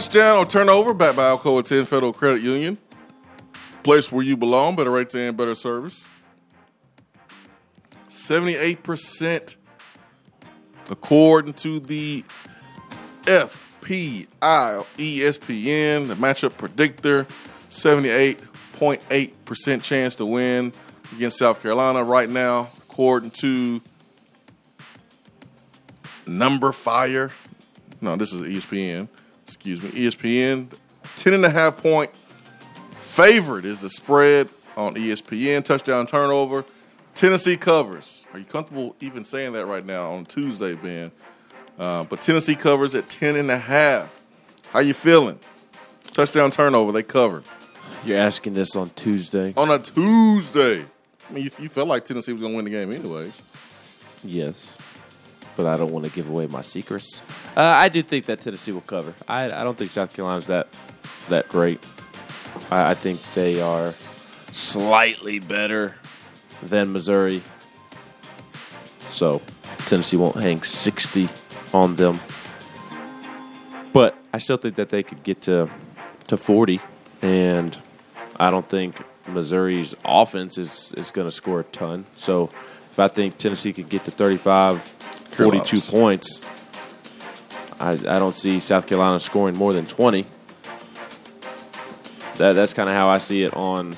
Touchdown or turnover back by Alcoa Tenn Federal Credit Union. Place where you belong, better rates and better service. 78% according to the FPI ESPN, the matchup predictor. 78.8% chance to win against South Carolina right now, according to Number Fire. No, this is ESPN. Excuse me. ESPN. 10 and a half point favorite is the spread on ESPN. Touchdown turnover. Tennessee covers. Are you comfortable even saying that right now on Tuesday, Ben? Uh, but Tennessee covers at 10 and a half. How you feeling? Touchdown turnover. They covered. You're asking this on Tuesday? On a Tuesday. I mean, you, you felt like Tennessee was going to win the game anyways. Yes. But I don't want to give away my secrets. Uh, I do think that Tennessee will cover. I, I don't think South Carolina's that that great. I, I think they are slightly better than Missouri. So Tennessee won't hang 60 on them. But I still think that they could get to to 40 and I don't think Missouri's offense is, is going to score a ton. So if I think Tennessee could get to 35, 42 Carolinas. points, I, I don't see South Carolina scoring more than 20. That, that's kind of how I see it on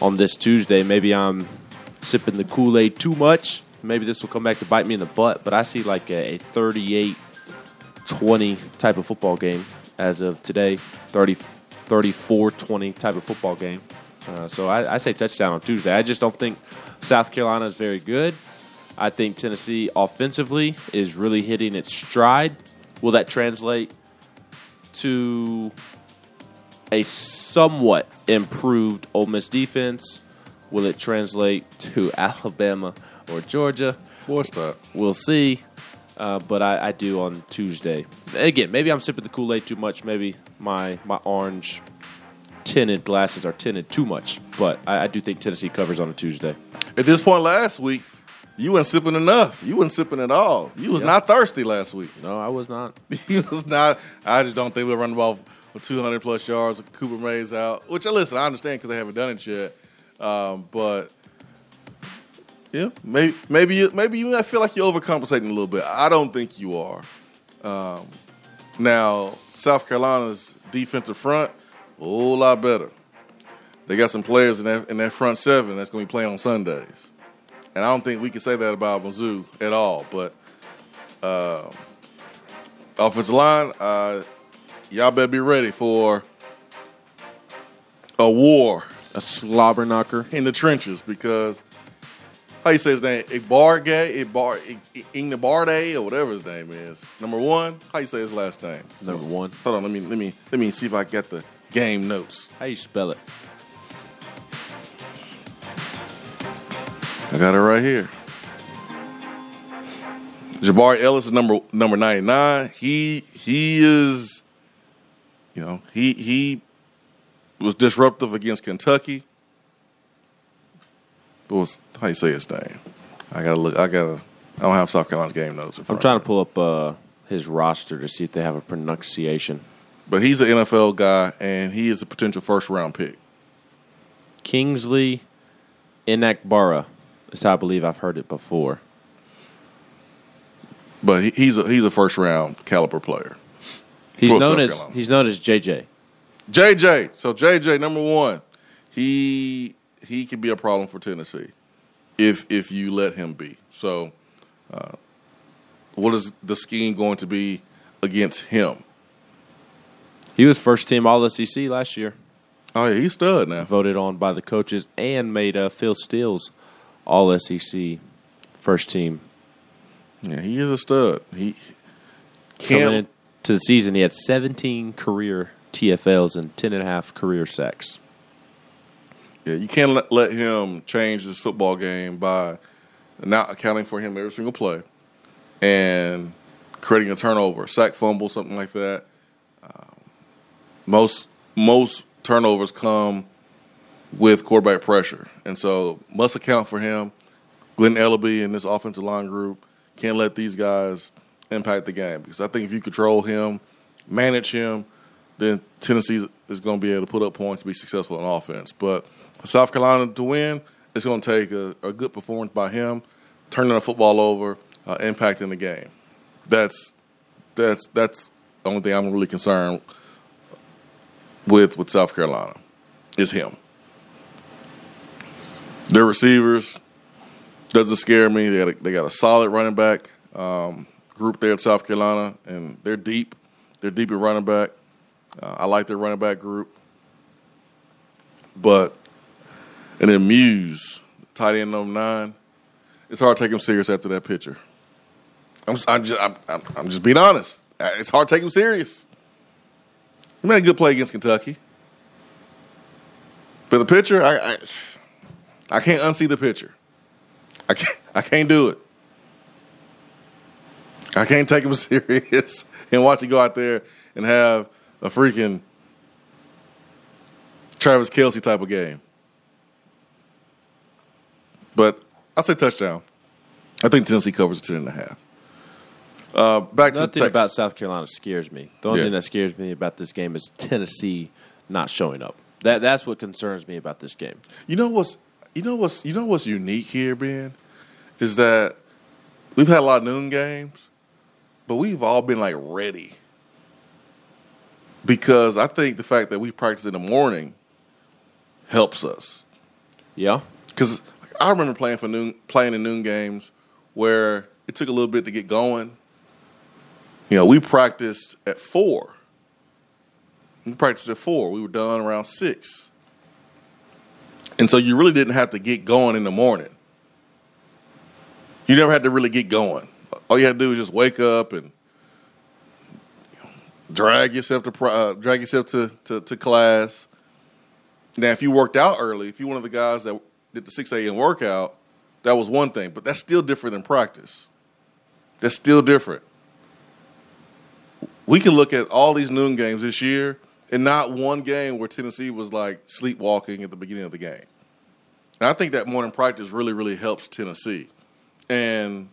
on this Tuesday. Maybe I'm sipping the Kool Aid too much. Maybe this will come back to bite me in the butt, but I see like a, a 38 20 type of football game as of today, 30, 34 20 type of football game. Uh, so I, I say touchdown on Tuesday. I just don't think South Carolina is very good. I think Tennessee offensively is really hitting its stride. Will that translate to a somewhat improved Ole Miss defense? Will it translate to Alabama or Georgia? What's that? We'll see. Uh, but I, I do on Tuesday. Again, maybe I'm sipping the Kool Aid too much. Maybe my my orange tinted glasses are tinted too much. But I, I do think Tennessee covers on a Tuesday. At this point last week, you weren't sipping enough. You weren't sipping at all. You was Yeah. not thirsty last week. No, I was not. he was not. I just don't think we'll run the ball for 200 plus yards with Cooper Mays out. Which, uh, listen, I understand because they haven't done it yet. Um, but yeah, maybe maybe you, maybe you might feel like you're overcompensating a little bit. I don't think you are. Um, now, South Carolina's defensive front, a whole lot better. They got some players in that in that front seven that's going to be playing on Sundays, and I don't think we can say that about Mizzou at all. But uh, offensive line, uh, y'all better be ready for a war A slobber knocker. in the trenches because how you say his name? Ibarge, Ibar, or whatever his name is. Number one, how you say his last name? Number one. Hold on, let me let me let me see if I get the game notes. How you spell it? I got it right here. Jabari Ellis is number number ninety nine. He he is, you know, he he was disruptive against Kentucky. What was how you say his name? I gotta look. I gotta. I don't have South Carolina's game notes. I'm trying to pull up uh, his roster to see if they have a pronunciation. but he's an NFL guy, and he is a potential first round pick. Kingsley Enagbare how I believe I've heard it before. But he, he's a he's a first round caliber player. He's known South as Carolina. he's known as JJ. JJ. So JJ, number one, he he could be a problem for Tennessee if if you let him be. So, uh, what is the scheme going to be against him? He was first team All SEC last year, Oh yeah, he's stud now. voted on by the coaches, and made uh, Phil Steele's All SEC first team. Yeah, he is a stud. He Coming can't. into the season, he had 17 career TFLs and 10 and a half career sacks. Yeah, you can't let, let him change this football game by not accounting for him every single play and creating a turnover, sack fumble, something like that. Um, most most turnovers come with quarterback pressure, and so must account for him. Glen Elarbee and this offensive line group can't let these guys impact the game because I think if you control him manage him, then Tennessee is going to be able to put up points be successful on offense. But South Carolina to win, it's going to take a, a good performance by him, turning the football over, uh, impacting the game. That's that's that's the only thing I'm really concerned with with South Carolina is him. Their receivers doesn't scare me. They got a, they got a solid running back um, group there at South Carolina, and they're deep. They're deep at running back. Uh, I like their running back group, but and then Muse, tight end number nine. It's hard to take him serious after that picture. I'm just, I'm just, I'm, I'm, I'm just being honest. It's hard to take him serious. He made a good play against Kentucky, but the pitcher, I, I, I can't unsee the picture. I can't, I can't do it. I can't take him serious and watch him go out there and have a freaking Travis Kelce type of game. But I'll say touchdown. I think Tennessee covers ten and a half. Uh, back to Nothing about South Carolina scares me. The only Yeah. thing that scares me about this game is Tennessee not showing up. That that's what concerns me about this game. You know what's you know what's you know what's unique here, Ben, is that we've had a lot of noon games, but we've all been like ready. Because I think the fact that we practice in the morning helps us. Yeah, Because I remember playing for noon, playing in noon games where it took a little bit to get going. You know, we practiced at four. We practiced at four. We were done around six, and so you really didn't have to get going in the morning. You never had to really get going. All you had to do was just wake up and drag yourself to uh, drag yourself to, to, to class. Now, if you worked out early, if you're one of the guys that did the 6 a.m. workout, that was one thing, but that's still different than practice. That's still different. We can look at all these noon games this year and not one game where Tennessee was like sleepwalking at the beginning of the game. And I think that morning practice really, really helps Tennessee. And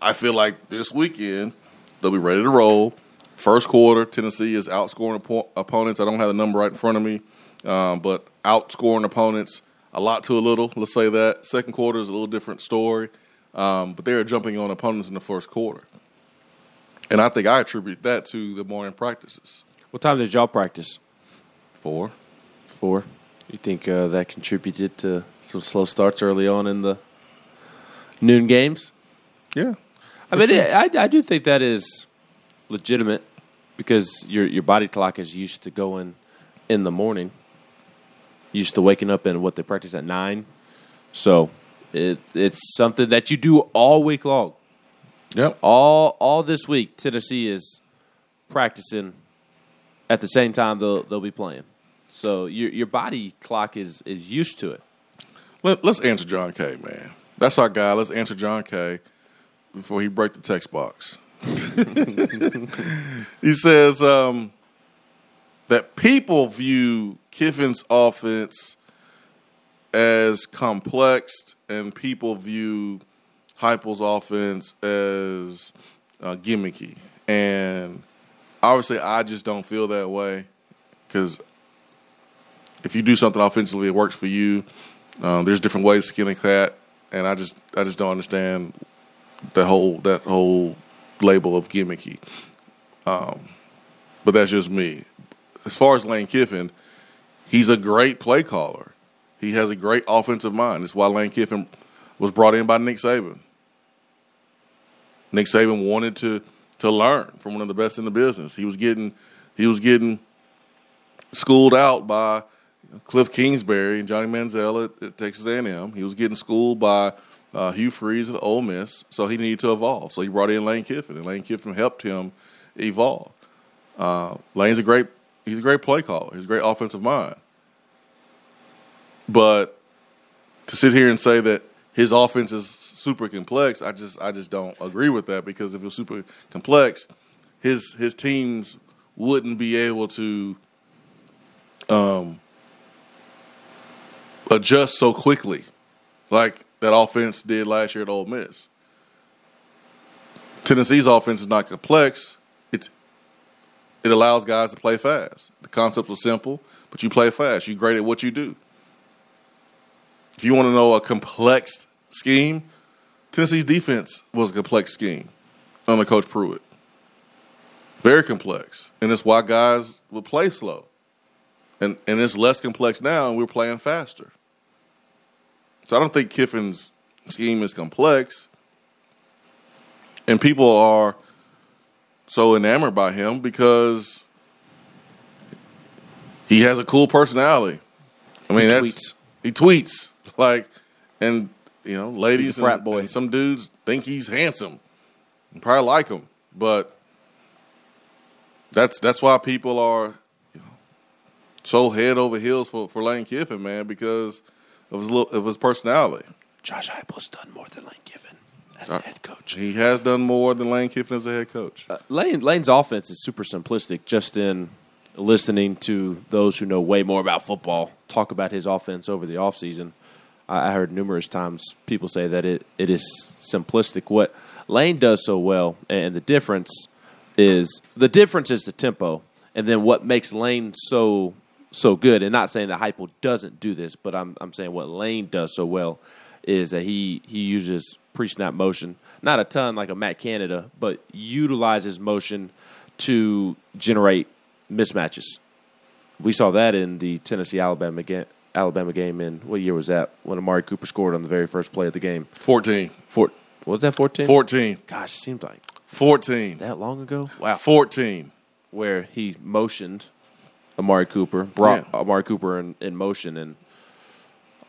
I feel like this weekend they'll be ready to roll. First quarter, Tennessee is outscoring oppo- opponents. I don't have the number right in front of me, um, but outscoring opponents a lot to a little. Let's say that. Second quarter is a little different story, um, but they are jumping on opponents in the first quarter, and I think I attribute that to the morning practices. What time did y'all practice? Four. Four. You think uh, that contributed to some slow starts early on in the noon games? Yeah. I mean, it, I I do think that is legitimate because your your body clock is used to going in the morning, used to waking up and what they practice at nine, so it it's something that you do all week long. Yep. All all this week, Tennessee is practicing at the same time they'll they'll be playing. So your your body clock is is used to it. Let, let's answer John K. man. That's our guy. Let's answer John K. before he break the text box. he says um, that people view Kiffin's offense as complex, and people view Heupel's offense as uh, gimmicky. And obviously, I just don't feel that way because if you do something offensively, it works for you. Um, there's different ways to skin a cat, and I just I just don't understand the whole that whole label of gimmicky. Um, but that's just me. As far as Lane Kiffin, he's a great play caller. He has a great offensive mind. That's why Lane Kiffin was brought in by Nick Saban. Nick Saban wanted to to learn from one of the best in the business. He was getting he was getting schooled out by Cliff Kingsbury and Johnny Manziel at, at Texas A&M. He was getting schooled by uh, Hugh Freeze at Ole Miss, so he needed to evolve. So he brought in Lane Kiffin, and Lane Kiffin helped him evolve. Uh, Lane's a great he's a great play caller. He's a great offensive mind. But to sit here and say that his offense is super complex, I just I just don't agree with that because if it was super complex, his his teams wouldn't be able to um, adjust so quickly, like that offense did last year at Ole Miss. Tennessee's offense is not complex; it's it allows guys to play fast. The concepts are simple, but you play fast. You're great at what you do. If you want to know a complex scheme, Tennessee's defense was a complex scheme under Coach Pruitt. Very complex. And that's why guys would play slow. And and it's less complex now and we're playing faster. So I don't think Kiffin's scheme is complex. And people are so enamored by him because he has a cool personality. I mean, He that's tweets. he tweets like, and you know, ladies, He's frat and- boy. and some dudes think he's handsome, and probably like him, but that's that's why people are so head over heels for, for Lane Kiffin, man, because of his little, of his personality. Josh Heupel's done more than Lane Kiffin as Uh, a head coach. He has done more than Lane Kiffin as a head coach. Uh, Lane Lane's offense is super simplistic. Just in listening to those who know way more about football talk about his offense over the offseason, I heard numerous times people say that it, it is simplistic. What Lane does so well, and the difference is the difference is the tempo, and then what makes Lane so so good. And not saying that Heupel doesn't do this, but I'm I'm saying what Lane does so well is that he he uses pre snap motion, not a ton like a Matt Canada, but utilizes motion to generate mismatches. We saw that in the Tennessee Alabama game. Alabama game in what year was that? When Amari Cooper scored on the very first play of the game. 14. Four, what was that 14? 14. Gosh, it seemed like 14. that long ago. Wow. 14. Where he motioned Amari Cooper, brought Yeah. Amari Cooper in, in motion, and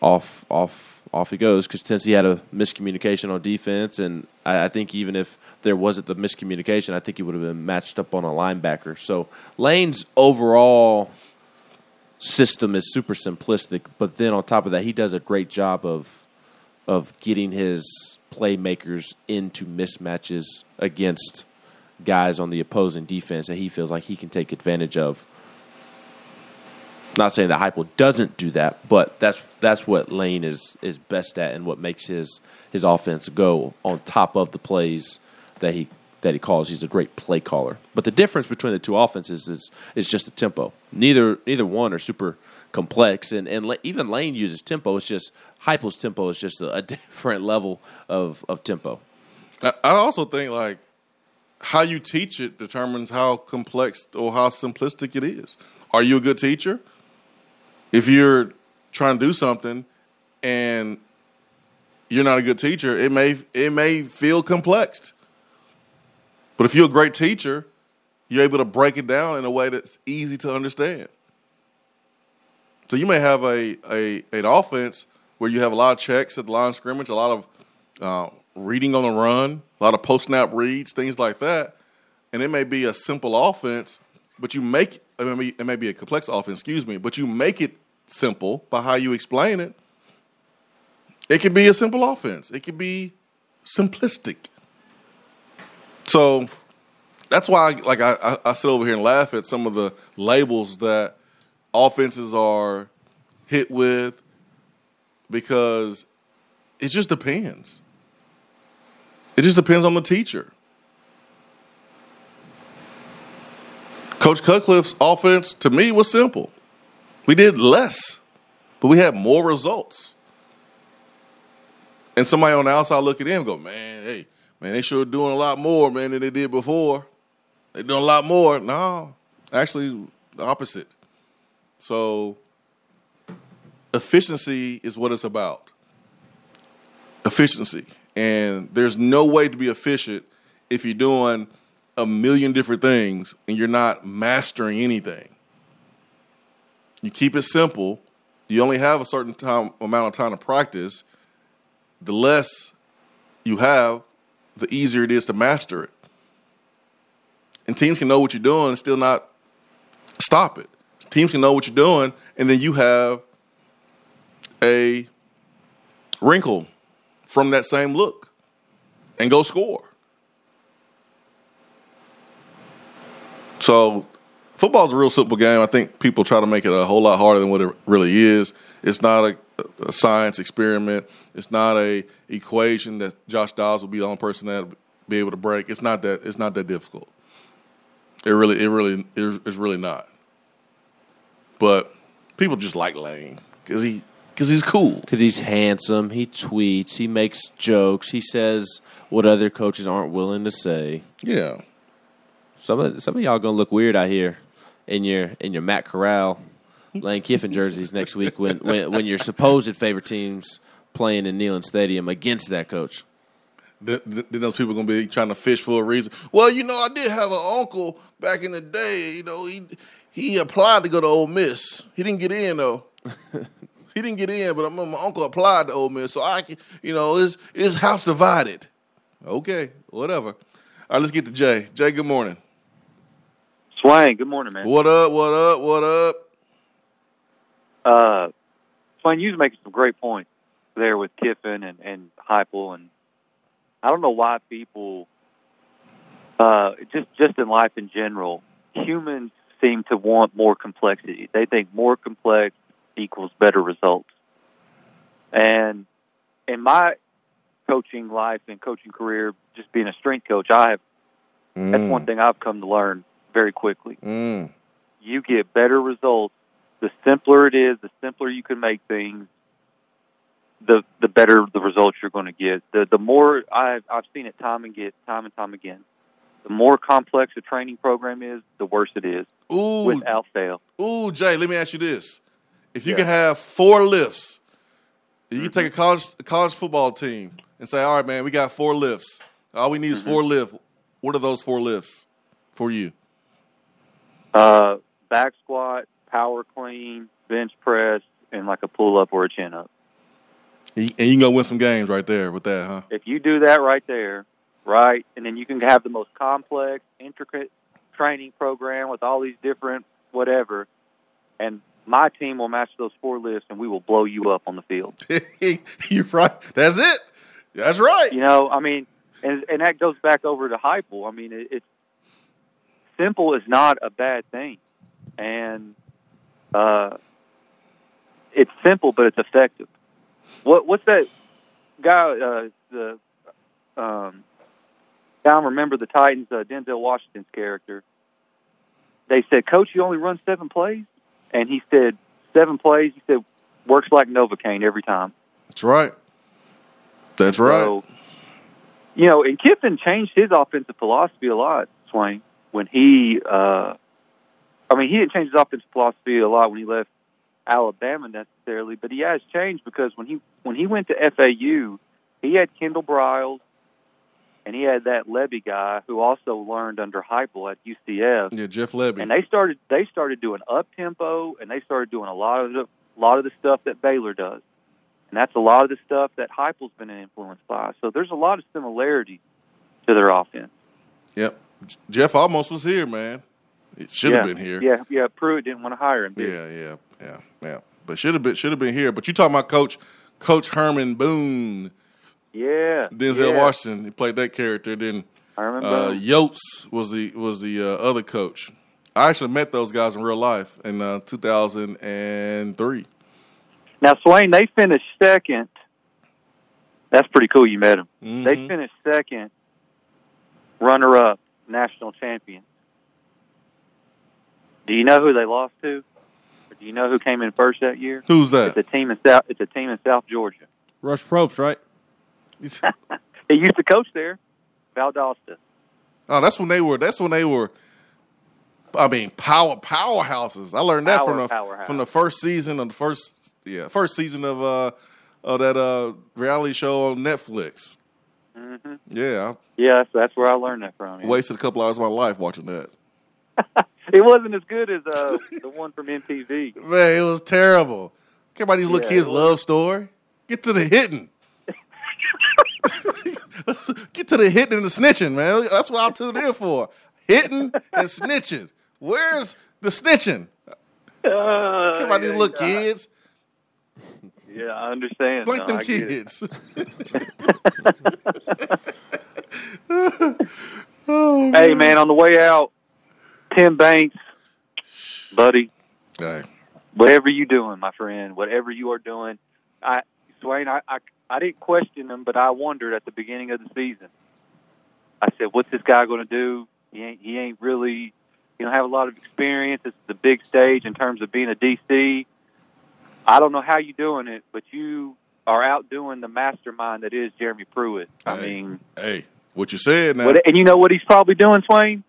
off off off he goes because Tennessee had a miscommunication on defense, and I, I think even if there wasn't the miscommunication, I think he would have been matched up on a linebacker. So Lane's overall system is super simplistic, but then on top of that, he does a great job of of getting his playmakers into mismatches against guys on the opposing defense that he feels like he can take advantage of. Not saying that Heupel doesn't do that, but that's that's what Lane is is best at, and what makes his his offense go on top of the plays that he that he calls. He's a great play caller. But the difference between the two offenses is is just the tempo. Neither neither one are super complex, and and even Lane uses tempo. It's just Heupel's tempo is just a, a different level of of tempo. I also think like how you teach it determines how complex or how simplistic it is. Are you a good teacher? If you're trying to do something and you're not a good teacher, it may it may feel complex. But if you're a great teacher, you're able to break it down in a way that's easy to understand. So you may have a, a an offense where you have a lot of checks at the line of scrimmage, a lot of uh, reading on the run, a lot of post snap reads, things like that, and it may be a simple offense, but you make it may be, it may be a complex offense, excuse me, but you make it simple by how you explain it. It can be a simple offense. It can be simplistic. So that's why, like, I, I, I sit over here and laugh at some of the labels that offenses are hit with because it just depends. It just depends on the teacher. Coach Cutcliffe's offense to me was simple. We did less, but we had more results. And somebody on the outside look at him and go, man, hey, man, they sure doing a lot more, man, than they did before. They doing a lot more. No, actually, the opposite. So, efficiency is what it's about. Efficiency. And there's no way to be efficient if you're doing a million different things and you're not mastering anything. You keep it simple. You only have a certain time amount of time to practice. The less you have, the easier it is to master it. And teams can know what you're doing and still not stop it. Teams can know what you're doing, and then you have a wrinkle from that same look and go score. So football's a real simple game. I think people try to make it a whole lot harder than what it really is. It's not a, a science experiment. It's not a equation that Josh Dobbs will be the only person that be able to break. It's not that. It's not that difficult. It really, it really, it's really not. But people just like Lane because he because he's cool. Because he's handsome. He tweets. He makes jokes. He says what other coaches aren't willing to say. Yeah. Some of some of y'all gonna look weird out here in your in your Matt Corral, Lane Kiffin jerseys next week when when, when your supposed favorite teams playing in Neyland Stadium against that coach. Then, those people are gonna be trying to fish for a reason. Well, you know, I did have an uncle back in the day. You know, he he applied to go to Ole Miss. He didn't get in though. he didn't get in, but my uncle applied to Ole Miss, so I, can. you know, it's his house divided. Okay, whatever. All right, let's get to Jay. Jay, good morning. Swain, good morning, man. What up? What up? What up? Uh, Swain, you was making some great points there with Kiffin and and Heupel, and I don't know why people, uh, just just in life in general, humans seem to want more complexity. They think more complex equals better results. And in my coaching life and coaching career, just being a strength coach, I have mm. that's one thing I've come to learn very quickly. Mm. You get better results the simpler it is, the simpler you can make things, the the better the results you're going to get. The the more I've I've seen it time and get time and time again. The more complex a training program is, the worse it is. Ooh, without fail. Ooh, Jay, let me ask you this: If you yeah. can have four lifts, you mm-hmm. can take a college a college football team and say, "All right, man, we got four lifts. All we need mm-hmm. is four lifts. What are those four lifts for you?" Uh, back squat, power clean, bench press, and like a pull up or a chin up. And you can go win some games right there with that, huh? If you do that right there, right, and then you can have the most complex, intricate training program with all these different whatever, and my team will match those four lifts, and we will blow you up on the field. You're right. That's it. That's right. You know, I mean, and and that goes back over to Heupel. I mean, it, it's simple is not a bad thing, and uh, it's simple, but it's effective. What what's that guy? Uh, the um, I don't remember the Titans. Uh, Denzel Washington's character. They said, "Coach, you only run seven plays," and he said, seven plays." He said, "Works like Novocaine every time." That's right. That's right. So, you know, and Kiffin changed his offensive philosophy a lot, Swain, when he. Uh, I mean, he didn't change his offensive philosophy a lot when he left Alabama necessarily, but he has changed because when he when he went to FAU, he had Kendall Briles, and he had that Lebby guy who also learned under Heupel at UCF. Yeah, Jeff Lebby. And they started they started doing up tempo, and they started doing a lot of the a lot of the stuff that Baylor does, and that's a lot of the stuff that Heupel's been influenced by. So there's a lot of similarities to their offense. Yep, Jeff almost was here, man. It should have yeah, been here. Yeah, yeah. Pruitt didn't want to hire him. Yeah, yeah, yeah, yeah. But should have been should have been here. But you talking about Coach Coach Herman Boone? Yeah, Denzel yeah. Washington. He played that character. Then Herman uh, Yotes was the was the uh, other coach. I actually met those guys in real life in uh, 2003. Now, Swain, they finished second. That's pretty cool. You met them. Mm-hmm. They finished second, runner up, national champion. Do you know who they lost to? Or do you know who came in first that year? Who's that? It's a team in South. It's a team in South Georgia. Rush Propst, right? he used to coach there, Valdosta. Oh, that's when they were. That's when they were. I mean, power powerhouses. I learned that power, from the powerhouse. from the first season of the first yeah first season of uh of that uh reality show on Netflix. Mm-hmm. Yeah, yeah, that's, that's where I learned that from. Yeah. Wasted a couple hours of my life watching that. it wasn't as good as uh, the one from MTV. Man, it was terrible. Care about these little Yeah, kids' love story. Get to the hitting. Let's get to the hitting and the snitching, man. That's what I'm tuned in for. Hitting and snitching. Where's the snitching? Uh, Care about these little yeah. kids. Yeah, I understand. Blink No, them I kids. oh, Hey, man, on the way out, Tim Banks, buddy, whatever you doing, my friend, whatever you are doing, I Swain, I, I I didn't question him, but I wondered at the beginning of the season. I said, "What's this guy going to do? He ain't he ain't really You don't have a lot of experience. It's the big stage in terms of being a DC. I don't know how you're doing it, but you are outdoing the mastermind that is Jeremy Pruitt. I Hey. mean, Hey, what you said now? and you know what he's probably doing, Swain?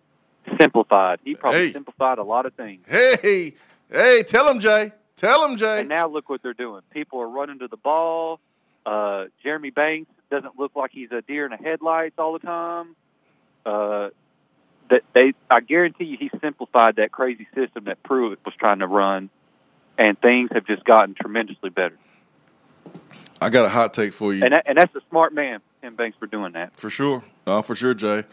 Simplified. He probably Hey. simplified a lot of things. Hey, hey, tell him, Jay. Tell him, Jay. And now look what they're doing. People are running to the ball. Uh, Jeremy Banks doesn't look like he's a deer in the headlights all the time. Uh, that they, I guarantee you, he simplified that crazy system that Pruitt was trying to run, and things have just gotten tremendously better. I got a hot take for you. And that, and that's a smart man, Tim Banks, for doing that. For sure. Uh, for sure, Jay.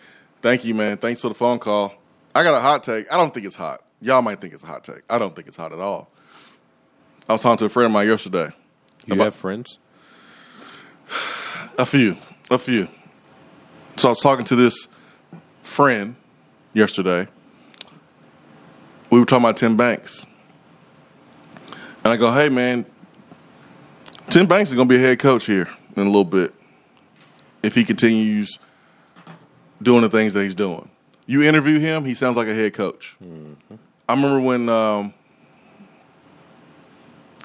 Thank you, man. Thanks for the phone call. I got a hot take. I don't think it's hot. Y'all might think it's a hot take. I don't think it's hot at all. I was talking to a friend of mine yesterday. You About- have friends? A few. A few. So I was talking to this friend yesterday. We were talking about Tim Banks. I go, hey, man, Tim Banks is going to be a head coach here in a little bit if he continues doing the things that he's doing. You interview him, he sounds like a head coach. I remember when um,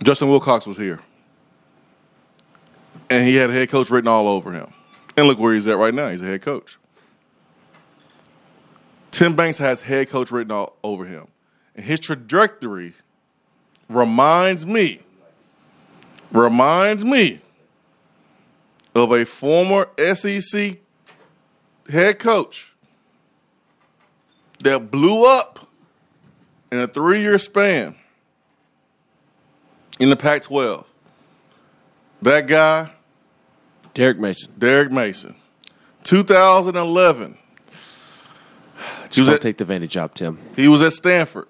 Justin Wilcox was here and he had head coach written all over him. And look where he's at right now. He's a head coach. Tim Banks has head coach written all over him. And his trajectory reminds me, reminds me of a former SEC head coach that blew up in a three year span in the Pac 12. That guy, Derek Mason. Derek Mason. 2011. Just was don't at- take the vantage job, Tim. He was at Stanford.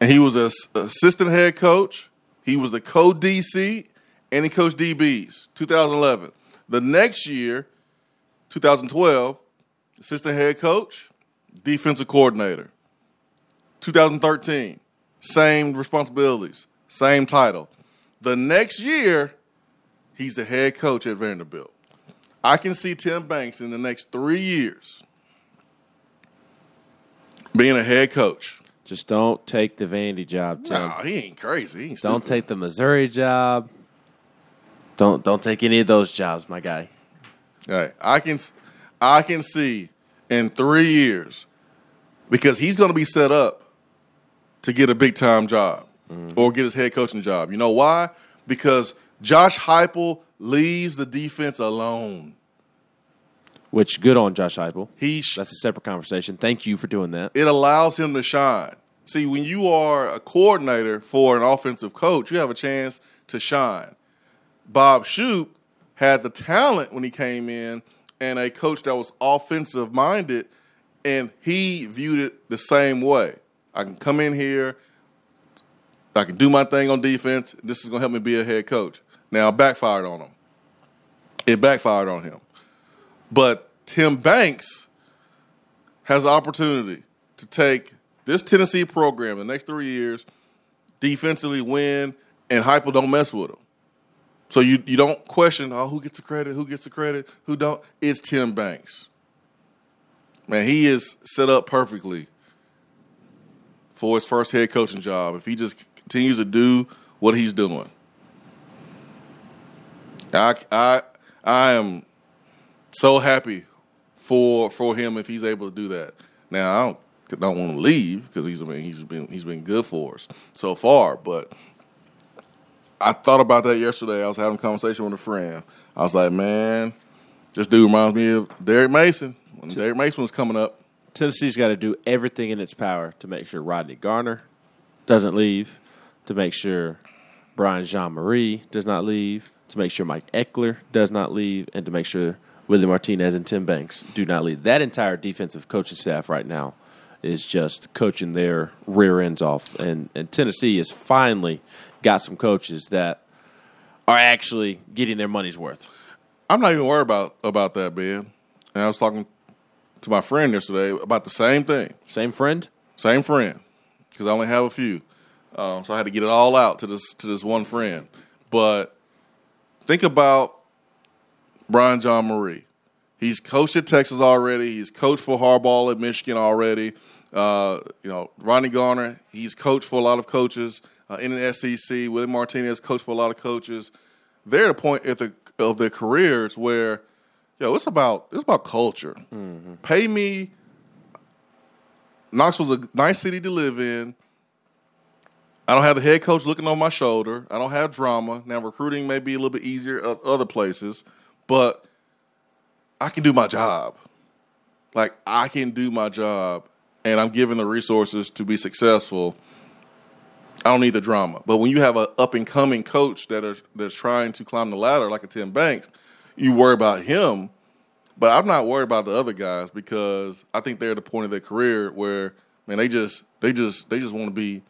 And he was a s- assistant head coach. He was the co DC and he coached DBs. 2011. The next year, 2012, assistant head coach, defensive coordinator. 2013, same responsibilities, same title. The next year, he's the head coach at Vanderbilt. I can see Tim Banks in the next three years being a head coach. Just don't take the Vandy job, Tim. No, he ain't crazy. He ain't Don't stupid. take the Missouri job. Don't don't take any of those jobs, my guy. Hey, I can, I can see in three years because he's going to be set up to get a big time job mm-hmm. or get his head coaching job. You know why? Because Josh Heupel leaves the defense alone. Which good on Josh Heupel. He sh- That's a separate conversation. Thank you for doing that. it allows him to shine. See, when you are a coordinator for an offensive coach, you have a chance to shine. Bob Shoop had the talent when he came in and a coach that was offensive minded, and he viewed it the same way. I can come in here, I can do my thing on defense. This is going to help me be a head coach. Now, it backfired on him. It backfired on him. But Tim Banks has the opportunity to take this Tennessee program the next three years, defensively win, and Heupel don't mess with them. So you you don't question, oh, who gets the credit, who gets the credit, who don't. It's Tim Banks. Man, he is set up perfectly for his first head coaching job if he just continues to do what he's doing. I I I am so happy for for him if he's able to do that. Now I don't don't want to leave because he's mean he's been he's been good for us so far, but I thought about that yesterday. I was having a conversation with a friend. I was like, man, this dude reminds me of Derek Mason when Derek Mason was coming up. Tennessee's got to do everything in its power to make sure Rodney Garner doesn't leave, to make sure Brian Jean-Mary does not leave, to make sure Mike Ekeler does not leave, and to make sure Willie Martinez and Tim Banks do not leave. That entire defensive coaching staff right now is just coaching their rear ends off. And, and Tennessee has finally got some coaches that are actually getting their money's worth. I'm not even worried about about that, Ben. And I was talking to my friend yesterday about the same thing. Same friend? Same friend, because I only have a few, um, so I had to get it all out to this to this one friend. But think about Brian Jean-Mary. He's coached at Texas already. He's coached for Harbaugh at Michigan already. Uh, you know, Ronnie Garner, he's coached for a lot of coaches uh, in the SEC. Willie Martinez coached for a lot of coaches. They're at a point at the, of their careers where, yo, it's about it's about culture. Pay me. Knoxville's a nice city to live in. I don't have the head coach looking on my shoulder. I don't have drama. Now recruiting may be a little bit easier at other places, but I can do my job. Like I can do my job, and I'm given the resources to be successful. I don't need the drama. But when you have an up and coming coach that is that's trying to climb the ladder like a Tim Banks, you worry about him. But I'm not worried about the other guys because I think they're at the point of their career where man they just they just they just want to be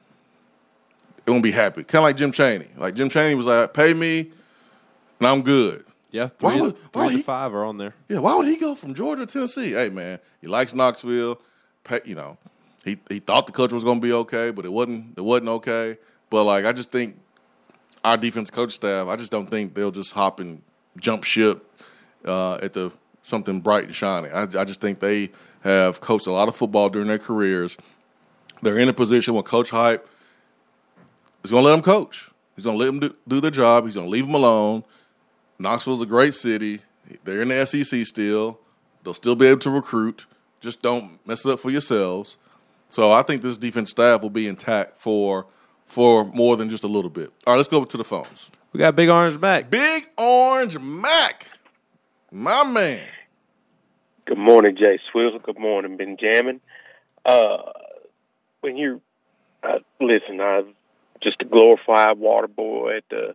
they want to be happy. Kind of like Jim Chaney. Like Jim Chaney was like, pay me, and I'm good. Yeah, Why three, would- why would to he- five are on there. Yeah, why would he go from Georgia to Tennessee? Hey man, he likes Knoxville. You know, he he thought the culture was going to be okay, but it wasn't. It wasn't okay. But like, I just think our defense coach staff. I just don't think they'll just hop and jump ship uh, at the something bright and shiny. I, I just think they have coached a lot of football during their careers. They're in a position where Coach Hype is going to let them coach. He's going to let them do, do their job. He's going to leave them alone. Knoxville's a great city. They're in the SEC still. They'll still be able to recruit. Just don't mess it up for yourselves. So I think this defense staff will be intact for for more than just a little bit. All right, let's go to the phones. We got Big Orange Mac. Big Orange Mac, my man. Good morning, Jay Swizzle. Good morning, Benjamin. Uh, when you uh, listen, I'm just a glorified water boy at the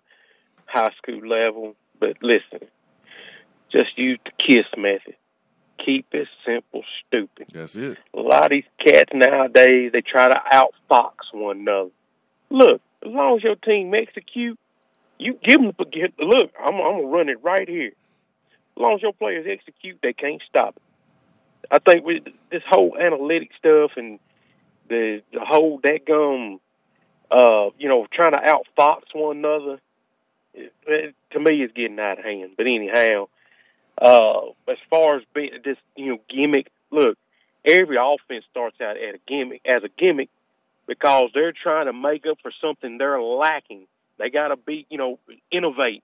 high school level, but listen, just use the KISS method. Keep it simple, stupid. That's it. A lot of these cats nowadays, they try to outfox one another. Look, as long as your team execute, you give them the get. Look, I'm, I'm gonna run it right here. As long as your players execute, they can't stop it. I think with this whole analytic stuff and the the whole that gum, uh, you know, trying to outfox one another, to me, it's getting out of hand. But anyhow, uh, as far as being this, you know, gimmick. Look, every offense starts out at a gimmick as a gimmick because they're trying to make up for something they're lacking. They got to be, you know, innovate.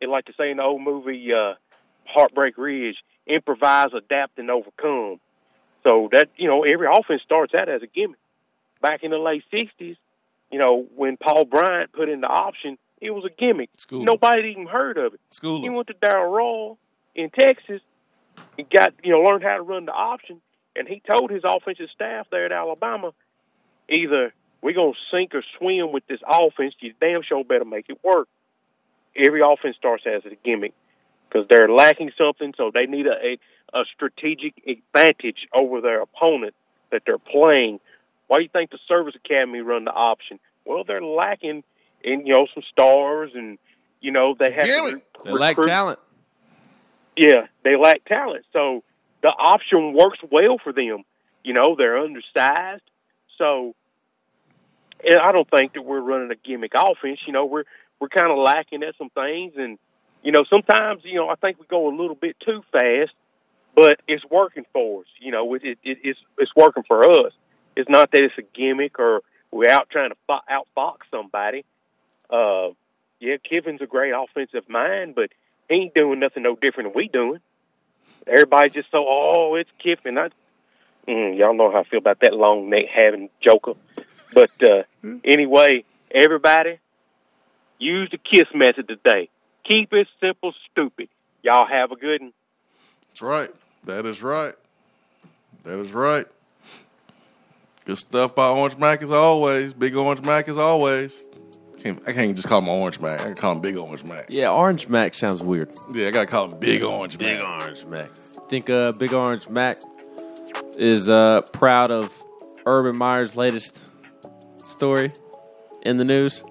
They like to say in the old movie uh, Heartbreak Ridge, improvise, adapt, and overcome. So that you know, every offense starts out as a gimmick. Back in the late '60s, you know, when Paul Bryant put in the option, it was a gimmick. School. Nobody even heard of it. School He went to Darrell Royal in Texas and got you know learned how to run the option, and he told his offensive staff there at Alabama, either we're gonna sink or swim with this offense. You damn sure better make it work. Every offense starts as a gimmick because they're lacking something, so they need a, a a strategic advantage over their opponent that they're playing. Why do you think the Service Academy run the option? Well, they're lacking in you know some stars and you know they have to Gimmick. They lack talent. yeah, they lack talent. So the option works well for them. You know, they're undersized. So and I don't think that we're running a gimmick offense. You know, we're we're kind of lacking at some things, and you know, sometimes you know I think we go a little bit too fast, but it's working for us. You know, it, it, it it's it's working for us. It's not that it's a gimmick or we're out trying to fo- outfox somebody. Uh, yeah, Kiffin's a great offensive mind, but he ain't doing nothing no different than we doing. Everybody just so oh, it's Kiffin. I, mm, y'all know how I feel about that long neck having joker. But uh, anyway, everybody use the kiss method today. Keep it simple, stupid. Y'all have a good one. That's right. That is right. That is right. Good stuff by Orange Mac as always. Big Orange Mac as always. Can't, I can't just call him Orange Mac. I can call him Big Orange Mac. Yeah, Orange Mac sounds weird. Yeah, I gotta call him Big Orange Mac. Big Mac. Orange Mac. Think uh, Big Orange Mac is uh, proud of Urban Meyer's latest story in the news.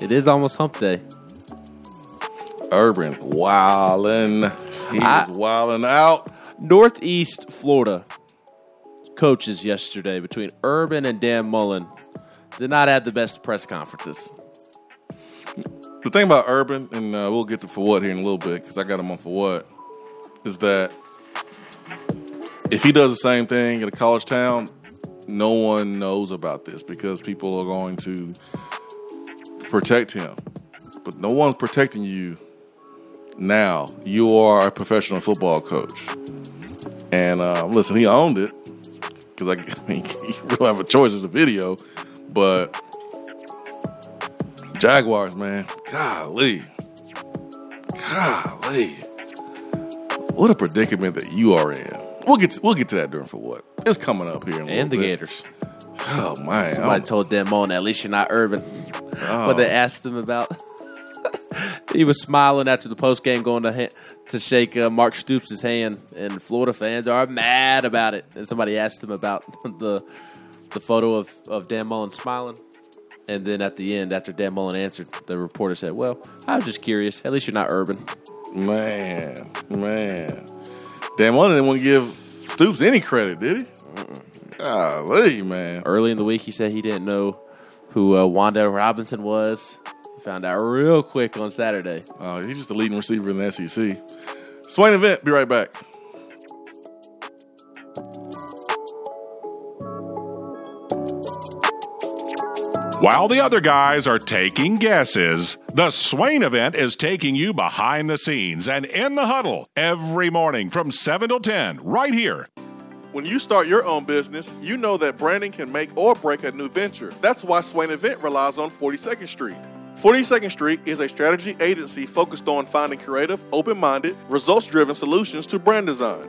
It is almost hump day. Urban wildin'. He's I- wildin' out. Northeast Florida coaches yesterday between Urban and Dan Mullen did not have the best press conferences. The thing about Urban, and uh, we'll get to for what here in a little bit because I got him on for what, is that if he does the same thing in a college town, no one knows about this because people are going to protect him. But no one's protecting you now. You are a professional football coach. And uh, listen, he owned it because I, I mean, he really have a choice as a video, but Jaguars, man, golly, golly, what a predicament that you are in. We'll get to, we'll get to that during for what it's coming up here, in and the bit. Gators. Oh man, Somebody I'm- told them Mullen, at least you're not Urban. oh. When they asked him about, he was smiling after the post game, going to to shake uh, Mark Stoops' hand, and Florida fans are mad about it. And somebody asked him about the the photo of, of Dan Mullen smiling. And then at the end, after Dan Mullen answered, the reporter said, "Well, I was just curious. At least you're not Urban." Man, man. Dan Mullen didn't want to give Stoops any credit, did he? Golly, man. Early in the week, he said he didn't know who uh, Wan'Dale Robinson was. He found out real quick on Saturday. Uh, he's just the leading receiver in the SEC. Swain event. Be right back. While the other guys are taking guesses, the Swain event is taking you behind the scenes and in the huddle every morning from 7 till 10 right here. When you start your own business, you know that branding can make or break a new venture. That's why Swain Event relies on 42nd Street. 42nd Street is a strategy agency focused on finding creative, open minded, results driven solutions to brand design.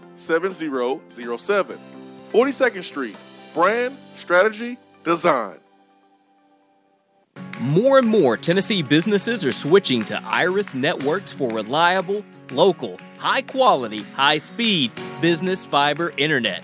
7007. 42nd Street, brand, strategy, design. More and more Tennessee businesses are switching to Iris Networks for reliable, local, high quality, high speed business fiber internet.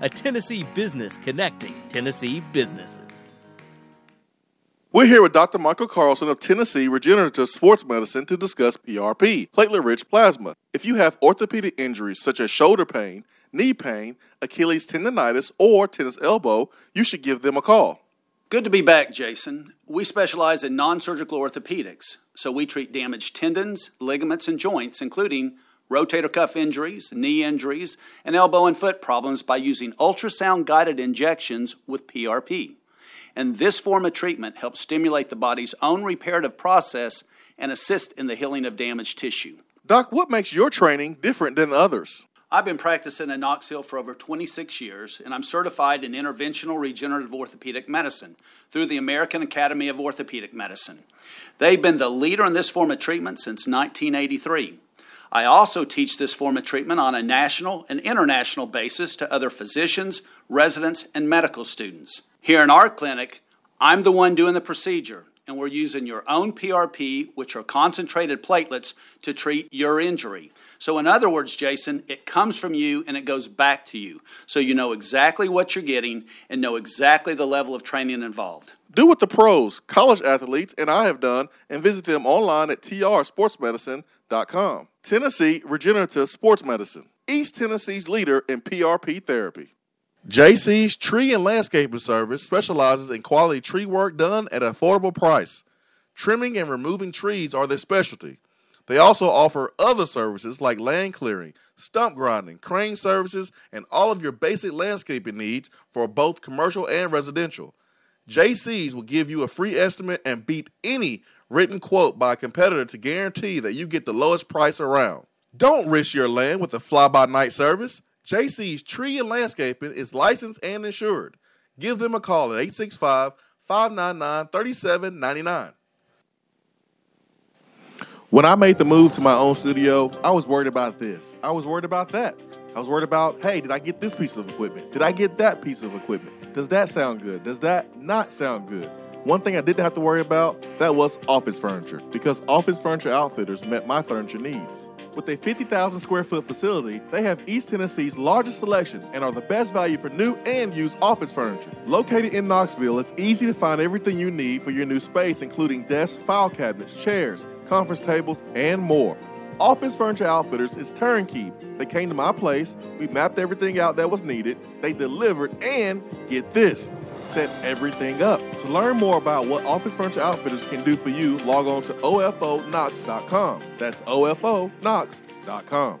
a Tennessee business connecting Tennessee businesses. We're here with Dr. Michael Carlson of Tennessee Regenerative Sports Medicine to discuss PRP, platelet rich plasma. If you have orthopedic injuries such as shoulder pain, knee pain, Achilles tendonitis, or tennis elbow, you should give them a call. Good to be back, Jason. We specialize in non surgical orthopedics, so we treat damaged tendons, ligaments, and joints, including rotator cuff injuries, knee injuries, and elbow and foot problems by using ultrasound guided injections with PRP. And this form of treatment helps stimulate the body's own reparative process and assist in the healing of damaged tissue. Doc, what makes your training different than others? I've been practicing in Knoxville for over 26 years, and I'm certified in interventional regenerative orthopedic medicine through the American Academy of Orthopedic Medicine. They've been the leader in this form of treatment since 1983. I also teach this form of treatment on a national and international basis to other physicians, residents, and medical students. Here in our clinic, I'm the one doing the procedure, and we're using your own PRP, which are concentrated platelets, to treat your injury. So, in other words, Jason, it comes from you and it goes back to you. So, you know exactly what you're getting and know exactly the level of training involved. Do what the pros, college athletes, and I have done and visit them online at trsportsmedicine.com. Tennessee Regenerative Sports Medicine, East Tennessee's leader in PRP therapy. JC's Tree and Landscaping Service specializes in quality tree work done at an affordable price. Trimming and removing trees are their specialty. They also offer other services like land clearing, stump grinding, crane services, and all of your basic landscaping needs for both commercial and residential. JC's will give you a free estimate and beat any written quote by a competitor to guarantee that you get the lowest price around. Don't risk your land with a fly by night service. JC's Tree and Landscaping is licensed and insured. Give them a call at 865 599 3799. When I made the move to my own studio, I was worried about this. I was worried about that. I was worried about, hey, did I get this piece of equipment? Did I get that piece of equipment? Does that sound good? Does that not sound good? One thing I didn't have to worry about, that was office furniture, because Office Furniture Outfitters met my furniture needs. With a 50,000 square foot facility, they have East Tennessee's largest selection and are the best value for new and used office furniture. Located in Knoxville, it's easy to find everything you need for your new space, including desks, file cabinets, chairs, conference tables, and more. Office Furniture Outfitters is turnkey. They came to my place, we mapped everything out that was needed, they delivered, and get this, set everything up. To learn more about what Office Furniture Outfitters can do for you, log on to ofonox.com. That's ofonox.com.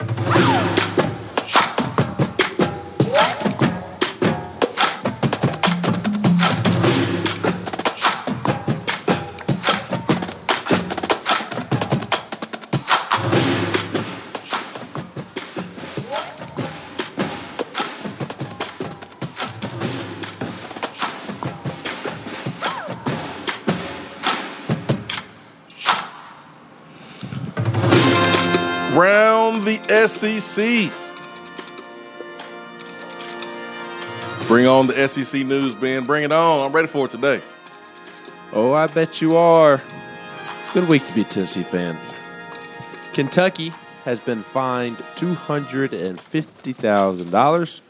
Round SEC. Bring on the SEC news, Ben. Bring it on. I'm ready for it today. Oh, I bet you are. It's a good week to be a Tennessee fan. Kentucky has been fined $250,000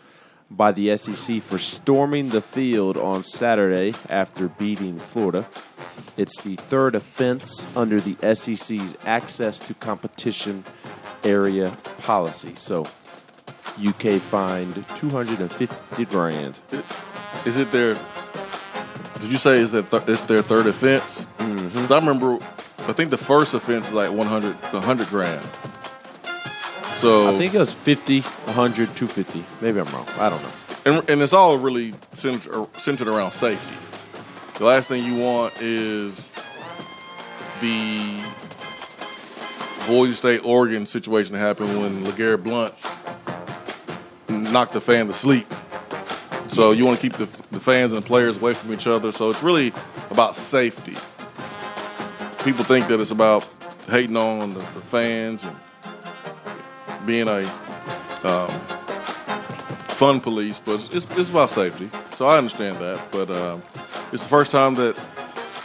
by the SEC for storming the field on Saturday after beating Florida. It's the third offense under the SEC's access to competition area policy. So, UK fined 250 grand. Is it their? Did you say is that th- it's their third offense? Mm-hmm. Because I remember, I think the first offense is like 100, 100 grand. So I think it was 50, 100, 250. Maybe I'm wrong. I don't know. and, and it's all really centered, er, centered around safety. The last thing you want is the Boise State Oregon situation happened when LeGarrette Blount knocked the fan to sleep. So you want to keep the, the fans and players away from each other. So it's really about safety. People think that it's about hating on the, the fans and being a um, fun police, but it's, it's about safety. So I understand that. But um, it's the first time that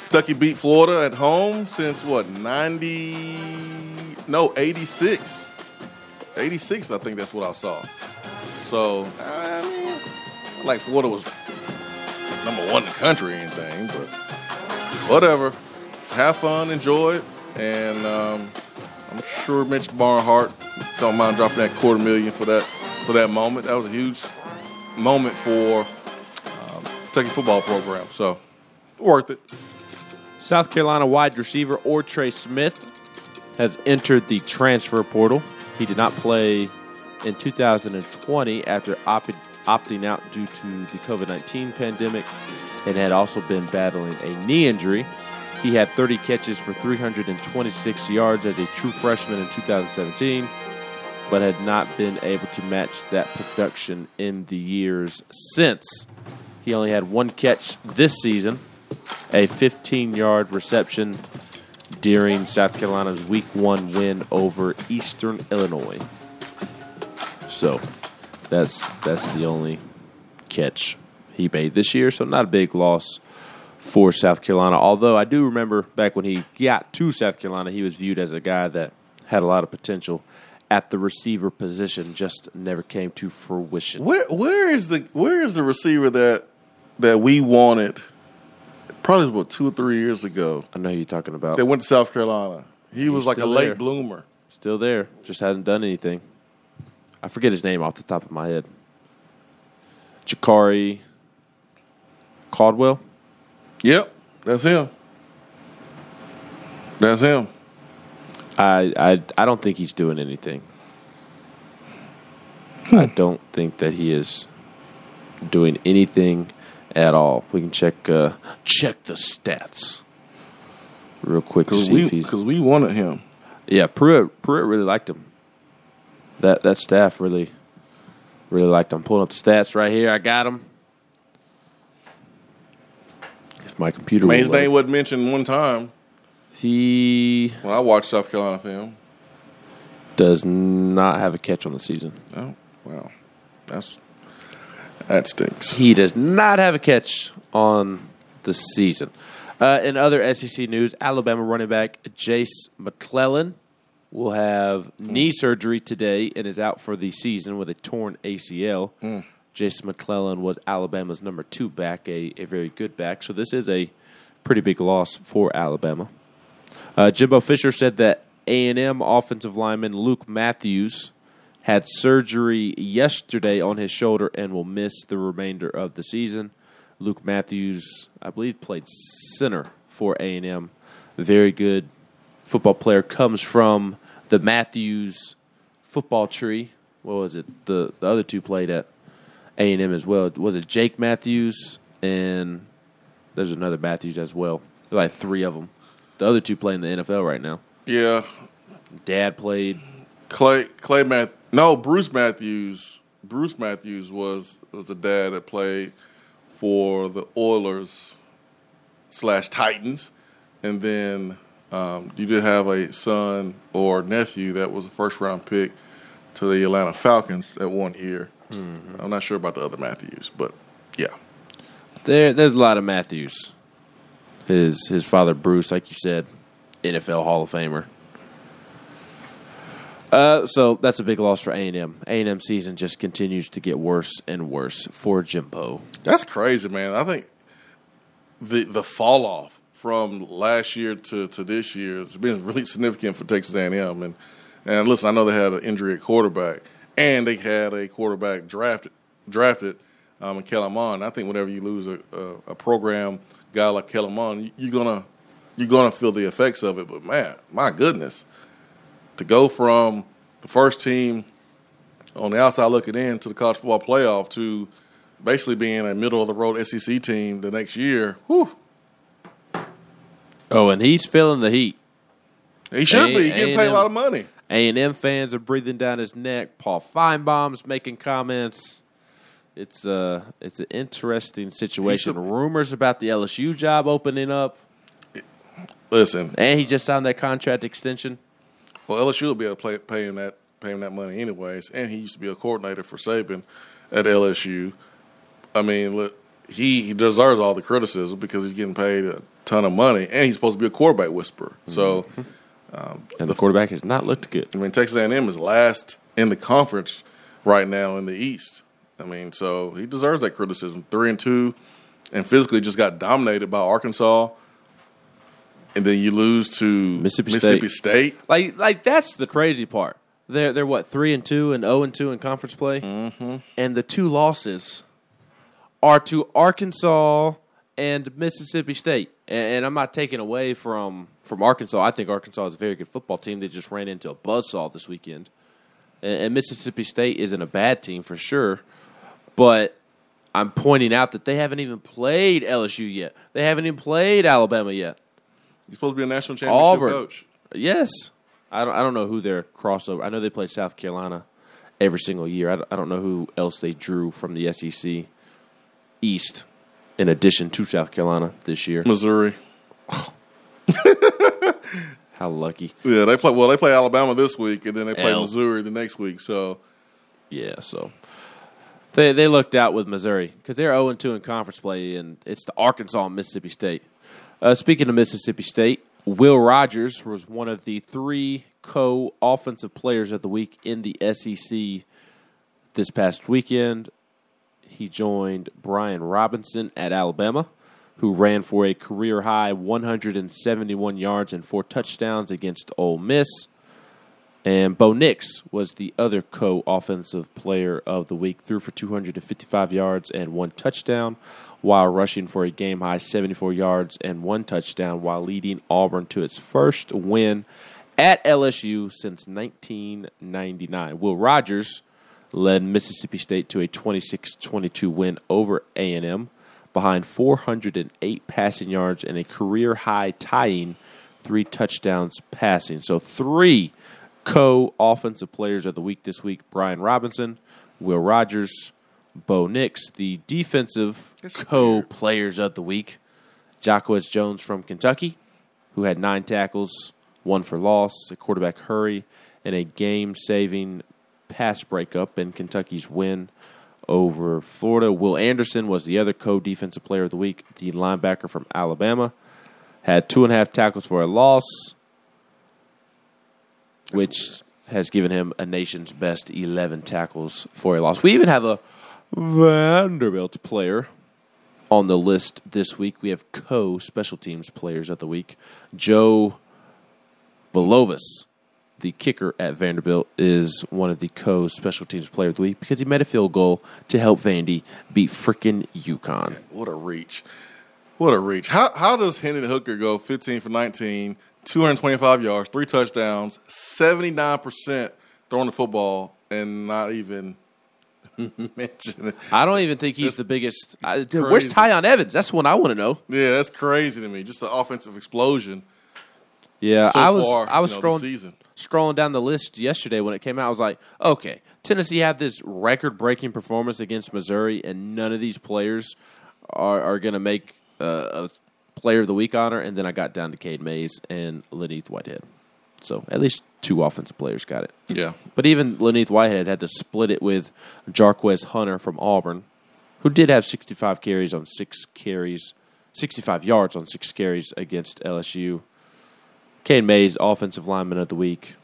Kentucky beat Florida at home since what, 90, no, 86. 86, I think that's what I saw. So, I mean, like Florida was number one in the country or anything, but whatever. Have fun, enjoy it, and um, I'm sure Mitch Barnhart don't mind dropping that quarter million for that for that moment. That was a huge moment for um, Kentucky football program. So worth it. South Carolina wide receiver OrTre Smith has entered the transfer portal. He did not play in 2020 after opt- opting out due to the COVID 19 pandemic and had also been battling a knee injury. He had 30 catches for 326 yards as a true freshman in 2017, but had not been able to match that production in the years since. He only had one catch this season, a 15 yard reception during South Carolina's Week 1 win over Eastern Illinois. So that's that's the only catch he made this year. So not a big loss for South Carolina. Although I do remember back when he got to South Carolina, he was viewed as a guy that had a lot of potential at the receiver position, just never came to fruition. Where where is the where is the receiver that that we wanted? Probably about two or three years ago. I know who you're talking about. They went to South Carolina. He was like a late there. bloomer. Still there, just hasn't done anything. I forget his name off the top of my head. Jakari Caldwell. Yep, that's him. That's him. I I I don't think he's doing anything. I hmm. don't think that he is doing anything at all. We can check uh, check the stats real quick to Because see we, if he's. 'cause we wanted him. Yeah, Pruitt Pruitt really liked him. That that staff really really liked him. Pulling up the stats right here. I got him. If my computer his name wasn't mentioned one time he when I watched South Carolina film. does not have a catch on the season. Oh, wow. That's that stinks. He does not have a catch on the season. Uh, in other SEC news, Alabama running back Jase McClellan will have knee surgery today and is out for the season with a torn ACL. Jase McClellan was Alabama's number two back, a, a very good back. So this is a pretty big loss for Alabama. Uh, Jimbo Fisher said that A&M offensive lineman Luke Matthews had surgery yesterday on his shoulder and will miss the remainder of the season. Luke Matthews, I believe, played center for A&M. Very good football player. Comes from the Matthews football tree. What was it? The the other two played at A&M as well. Was it Jake Matthews and there's another Matthews as well. There's like three of them. The other two play in the NFL right now. Yeah, Dad played. Clay Clay Math. No, Bruce Matthews. Bruce Matthews was was the dad that played for the Oilers slash Titans, and then um, you did have a son or nephew that was a first round pick to the Atlanta Falcons at one year. I'm not sure about the other Matthews, but yeah, There, there's a lot of Matthews. His his father Bruce, like you said, NFL Hall of Famer. Uh, so that's a big loss for A and M. A and M season just continues to get worse and worse for Jimbo. That's crazy, man. I think the the fall off from last year to, to this year has been really significant for Texas A&M. And and listen, I know they had an injury at quarterback, and they had a quarterback drafted drafted um, in Kellen Mond. I think whenever you lose a, a, a program guy like Kellen Mond, you're gonna you're gonna feel the effects of it. But man, my goodness, to go from the first team on the outside looking in to the college football playoff to basically being a middle of the road SEC team the next year. Whew, Oh, and he's feeling the heat. he should A- be He's getting paid a lot of money. A and M fans are breathing down his neck. Paul Finebaum's making comments. It's uh it's an interesting situation. A- Rumors about the LSU job opening up, Listen, and he just signed that contract extension. Well LSU will be able to play, pay him that pay him that money anyways, and he used to be a coordinator for Saban at LSU. I mean, look, he, he deserves all the criticism because he's getting paid a ton of money, and he's supposed to be a quarterback whisperer. So. Mm-hmm. Um, and the quarterback has not looked good. I mean, Texas A&M is last in the conference right now in the East. I mean, so he deserves that criticism. Three and two, and physically just got dominated by Arkansas, and then you lose to Mississippi Mississippi State. Like like that's the crazy part. They're they're what three and two and zero and two in conference play, mm-hmm. and the two losses are to Arkansas and Mississippi State. And, and I'm not taking away from from Arkansas. I think Arkansas is a very good football team. They just ran into a buzzsaw this weekend, and, and Mississippi State isn't a bad team for sure, but. I'm pointing out that they haven't even played LSU yet. They haven't even played Alabama yet. He's supposed to be a national championship Auburn. coach. Yes. I don't, I don't know who their crossover. I know they played South Carolina every single year. I don't, I don't know who else they drew from the SEC East in addition to South Carolina this year. Missouri. How lucky. Yeah, they play. Well, they play Alabama this week, and then they play L. Missouri the next week. So Yeah, so they they looked out with Missouri because they're 0 2 in conference play, and it's the Arkansas and Mississippi State. Uh, speaking of Mississippi State, Will Rogers was one of the three co offensive players of the week in the SEC this past weekend. He joined Brian Robinson at Alabama, who ran for a career high 171 yards and four touchdowns against Ole Miss. And Bo Nix was the other co offensive player of the week, threw for 255 yards and one touchdown, while rushing for a game high 74 yards and one touchdown, while leading Auburn to its first win at LSU since 1999. Will Rogers led Mississippi State to a 26-22 win over A&M behind 408 passing yards and a career high tying three touchdowns passing. So three co-offensive players of the week this week: Brian Robinson, Will Rogers, Bo Nix. The defensive co-players of the week: Jacquez Jones from Kentucky, who had nine tackles, one for loss, a quarterback hurry, and a game-saving pass breakup in Kentucky's win over Florida. Will Anderson was the other co-defensive player of the week. The linebacker from Alabama had two and a half tackles for a loss, which has given him a nation's best 11 tackles for a loss. We even have a Vanderbilt player on the list this week. We have co special teams players of the week. Joe Bulovas, the kicker at Vanderbilt, is one of the co special teams player of the week because he made a field goal to help Vandy beat frickin' UConn. What a reach. What a reach. How how does Hendon Hooker go 15 for 19, 225 yards, three touchdowns, 79% throwing the football, and not even mention it? I don't even think he's the biggest. I, crazy. where's Tiyon Evans? That's one I want to know. Yeah, that's crazy to me. Just the offensive explosion Yeah, so I was far I was you know, scrolling scrolling down the list yesterday when it came out. I was like, okay, Tennessee had this record breaking performance against Missouri, and none of these players are are going to make uh, a player of the week honor. And then I got down to Cade Mays and Laneith Whitehead. So at least two offensive players got it. Yeah. But even Laneith Whitehead had to split it with Jarquez Hunter from Auburn, who did have 65 carries on six carries, 65 yards on six carries against LSU. Cade Mays, offensive lineman of the week.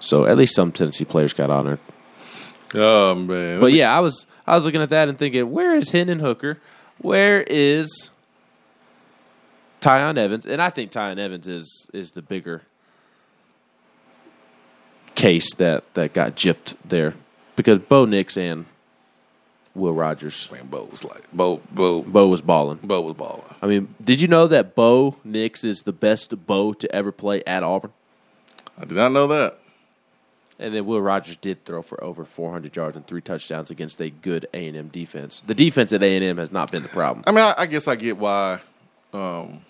So at least some Tennessee players got honored. Oh man. But yeah, I was I was looking at that and thinking, where is Hendon Hooker? Where is Tiyon Evans? And I think Tiyon Evans is is the bigger case that, that got gypped there. Because Bo Nix and Will Rogers. man, Bo was like Bo Bo Bo was balling. Bo was balling. I mean, did you know that Bo Nix is the best Bo to ever play at Auburn? I did not know that. And then Will Rogers did throw for over 400 yards and three touchdowns against a good A and M defense. The defense at A and M has not been the problem. I mean, I, I guess I get why um,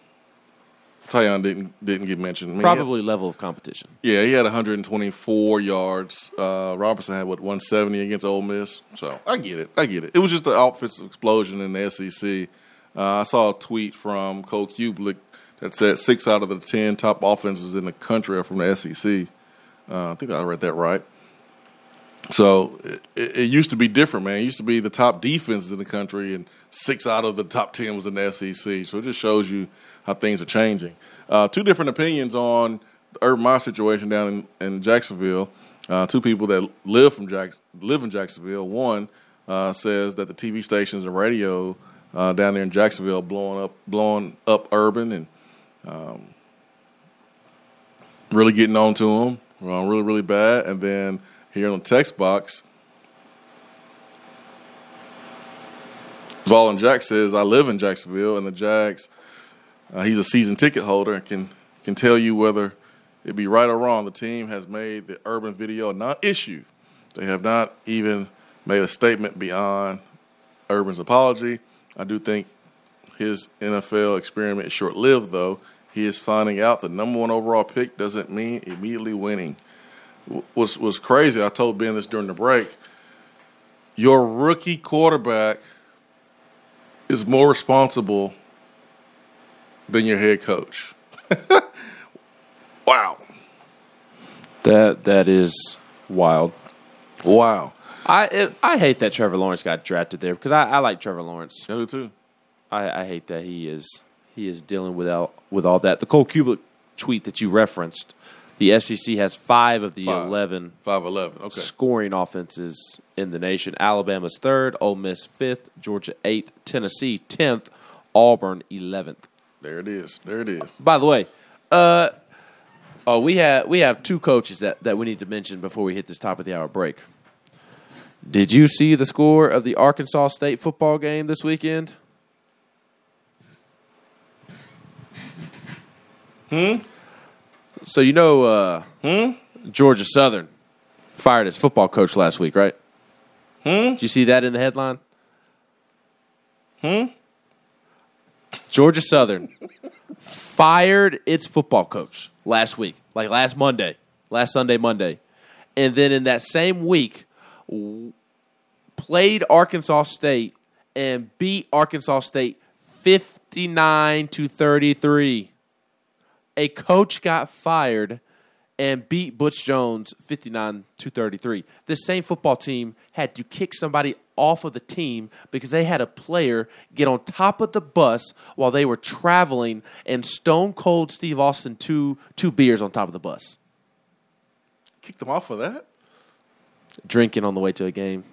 Tiyon didn't didn't get mentioned. I mean, he had- Probably level of competition. Yeah, he had 124 yards. Uh, Robertson had what 170 against Ole Miss. So I get it. I get it. It was just the offensive explosion in the SEC. Uh, I saw a tweet from Cole Cubelic that said six out of the ten top offenses in the country are from the SEC. Uh, I think I read that right. So it, it, it used to be different, man. It used to be the top defenses in the country, and six out of the top ten was in the SEC. So it just shows you how things are changing. Uh, two different opinions on the Urban Meyer situation down in, in Jacksonville. Uh, two people that live from Jack live in Jacksonville. One uh, says that the TV stations and radio uh, down there in Jacksonville blowing up blowing up Urban and um, really getting on to him, uh, really really bad. And then here on the text box, Vaughn Jack says, "I live in Jacksonville, and the Jags." Uh, he's a season ticket holder and can can tell you whether it be right or wrong. The team has made the urban video a non-issue. They have not even made a statement beyond Urban's apology. I do think his NFL experiment is short-lived, though. He is finding out the number one overall pick doesn't mean immediately winning. Was was crazy. I told Ben this during the break. Your rookie quarterback is more responsible than your head coach. wow. That that is wild. Wow. I it, I hate that Trevor Lawrence got drafted there because I, I like Trevor Lawrence. I do too. I, I hate that he is he is dealing with all, with all that. The Cole Cubelic tweet that you referenced, the SEC has five of the Five. eleven 5'11. Okay. scoring offenses in the nation. Alabama's third, Ole Miss fifth, Georgia eighth, Tennessee tenth, Auburn eleventh. There it is. There it is. By the way, uh, Oh, we have we have two coaches that, that we need to mention before we hit this top of the hour break. Did you see the score of the Arkansas State football game this weekend? Hmm. So you know, uh, hmm? Georgia Southern fired its football coach last week, right? Hmm. Did you see that in the headline? Hmm. Georgia Southern fired its football coach last week, like last Monday, last Sunday, Monday, and then in that same week played Arkansas State and beat Arkansas State fifty nine to thirty three. A coach got fired and beat Butch Jones 59 to 33. The same football team had to kick somebody off of the team because they had a player get on top of the bus while they were traveling and stone cold Steve Austin two two beers on top of the bus. Kicked them off for that. Drinking on the way to a game.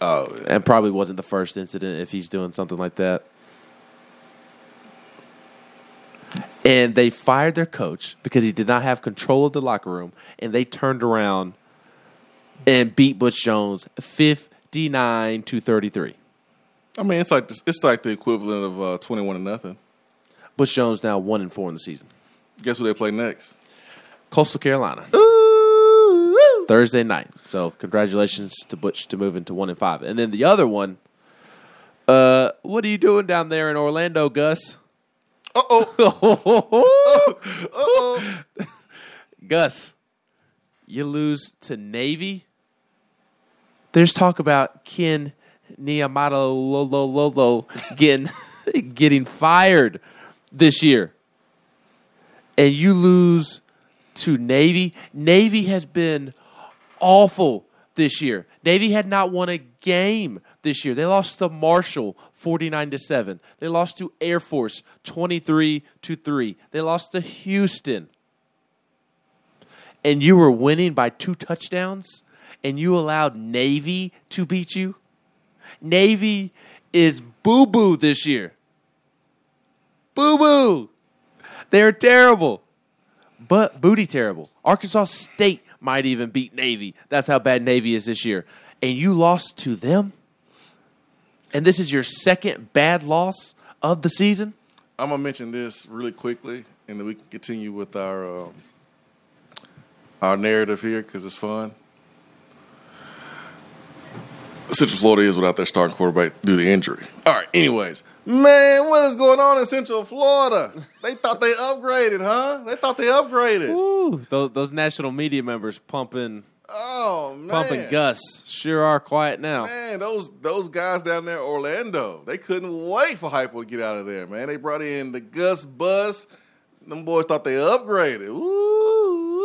Oh, yeah. And probably wasn't the first incident if he's doing something like that. And they fired their coach because he did not have control of the locker room. And they turned around and beat Butch Jones 59 to 33. I mean, it's like it's like the equivalent of uh, twenty-one to nothing. Butch Jones now 1 and 4 in the season. Guess who they play next? Coastal Carolina. Thursday night. So congratulations to Butch to moving to 1 and 5. And then the other one, uh, what are you doing down there in Orlando, Gus? Uh oh. Gus, you lose to Navy. There's talk about Ken Niumatalolo Lolo getting getting fired this year, and you lose to Navy. Navy has been awful this year. Navy had not won a game this year. They lost to Marshall 49 to 7. They lost to Air Force 23 to 3. They lost to Houston. And you were winning by two touchdowns and you allowed Navy to beat you? Navy is boo boo this year. Boo boo. They're terrible. But booty terrible. Arkansas State might even beat Navy. That's how bad Navy is this year. And you lost to them? And this is your second bad loss of the season? I'm gonna mention this really quickly, and then we can continue with our um, our narrative here because it's fun. Central Florida is without their starting quarterback due to injury. All right. Anyways, man, what is going on in Central Florida? They thought they upgraded, huh? They thought they upgraded. Ooh, those, those national media members pumping Oh man, pumping Gus sure are quiet now. Man, those those guys down there, Orlando, they couldn't wait for Heupel to get out of there. Man, they brought in the Gus bus. Them boys thought they upgraded. Ooh,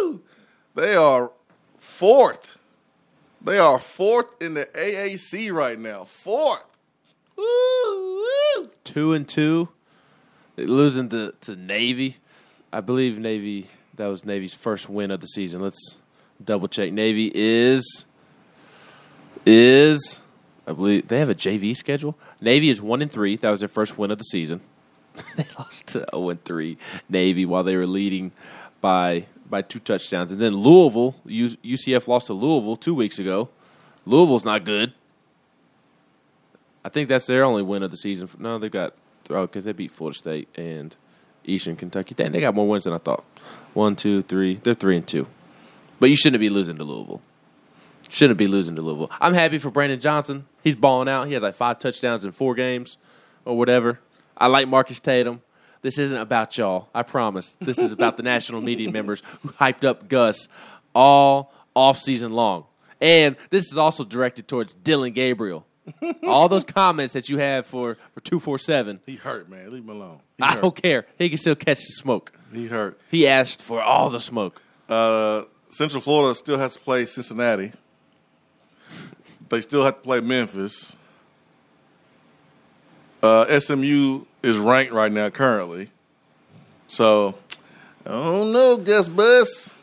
woo. They are fourth. They are fourth in the AAC right now. Fourth. Two and two, They're losing to, to Navy. I believe Navy that was Navy's first win of the season. Let's double check. Navy is is I believe they have a JV schedule. Navy is one and three. That was their first win of the season. they lost to zero and three Navy while they were leading by by two touchdowns. And then Louisville, UCF lost to Louisville two weeks ago. Louisville's not good. I think that's their only win of the season. No, they've got oh because they beat Florida State and Eastern Kentucky. Dang, they got more wins than I thought. One, two, three. They're three and two. But you shouldn't be losing to Louisville. Shouldn't be losing to Louisville. I'm happy for Brandon Johnson. He's balling out. He has like five touchdowns in four games or whatever. I like Marcus Tatum. This isn't about y'all. I promise. This is about the national media members who hyped up Gus all off season long. And this is also directed towards Dillon Gabriel. all those comments that you have for for two four seven. He hurt, man. Leave him alone. He I hurt. don't care. He can still catch the smoke. He hurt. He asked for all the smoke. Uh, Central Florida still has to play Cincinnati. They still have to play Memphis. Uh, SMU is ranked right now currently. So, I don't know, Gus Bus.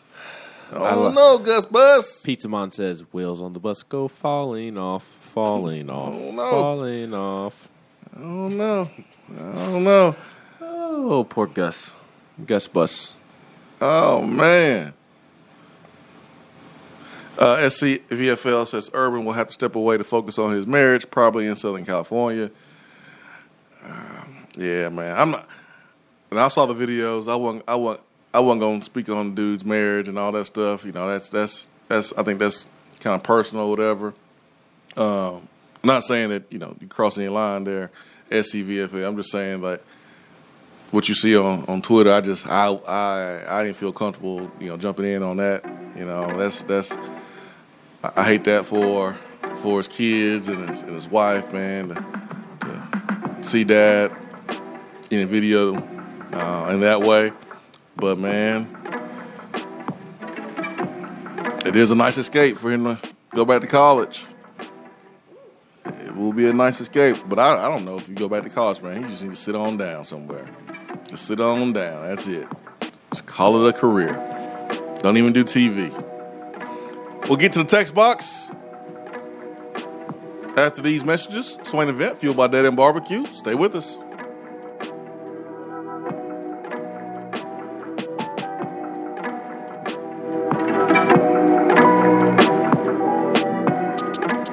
I I don't lo- know, Gus Bus. Pizza Man says wheels on the bus go falling off, falling off, Oh, no. falling off. I don't know. I don't know. Oh, poor Gus. Gus Bus. Oh man. Uh, SC VFL says Urban will have to step away to focus on his marriage, probably in Southern California. Yeah, man. I'm not. And I saw the videos. I wasn't. I wasn't. I wasn't going to speak on the dude's marriage and all that stuff. You know, that's that's that's. I think that's kind of personal, whatever. Um, I'm not saying that you know you cross any line there, SCVFA. I'm just saying like what you see on, on Twitter. I just I I I didn't feel comfortable you know jumping in on that. You know that's that's I, I hate that for for his kids and his, and his wife, man. See that in a video uh, in that way, but man, it is a nice escape for him to go back to college it will be a nice escape. But I, I don't know if you go back to college, man. You just need to sit on down somewhere. Just sit on down. That's it. Just call it a career. Don't even do TV. We'll get to the text box after these messages. Swain event fueled by Dead End Barbecue. Stay with us.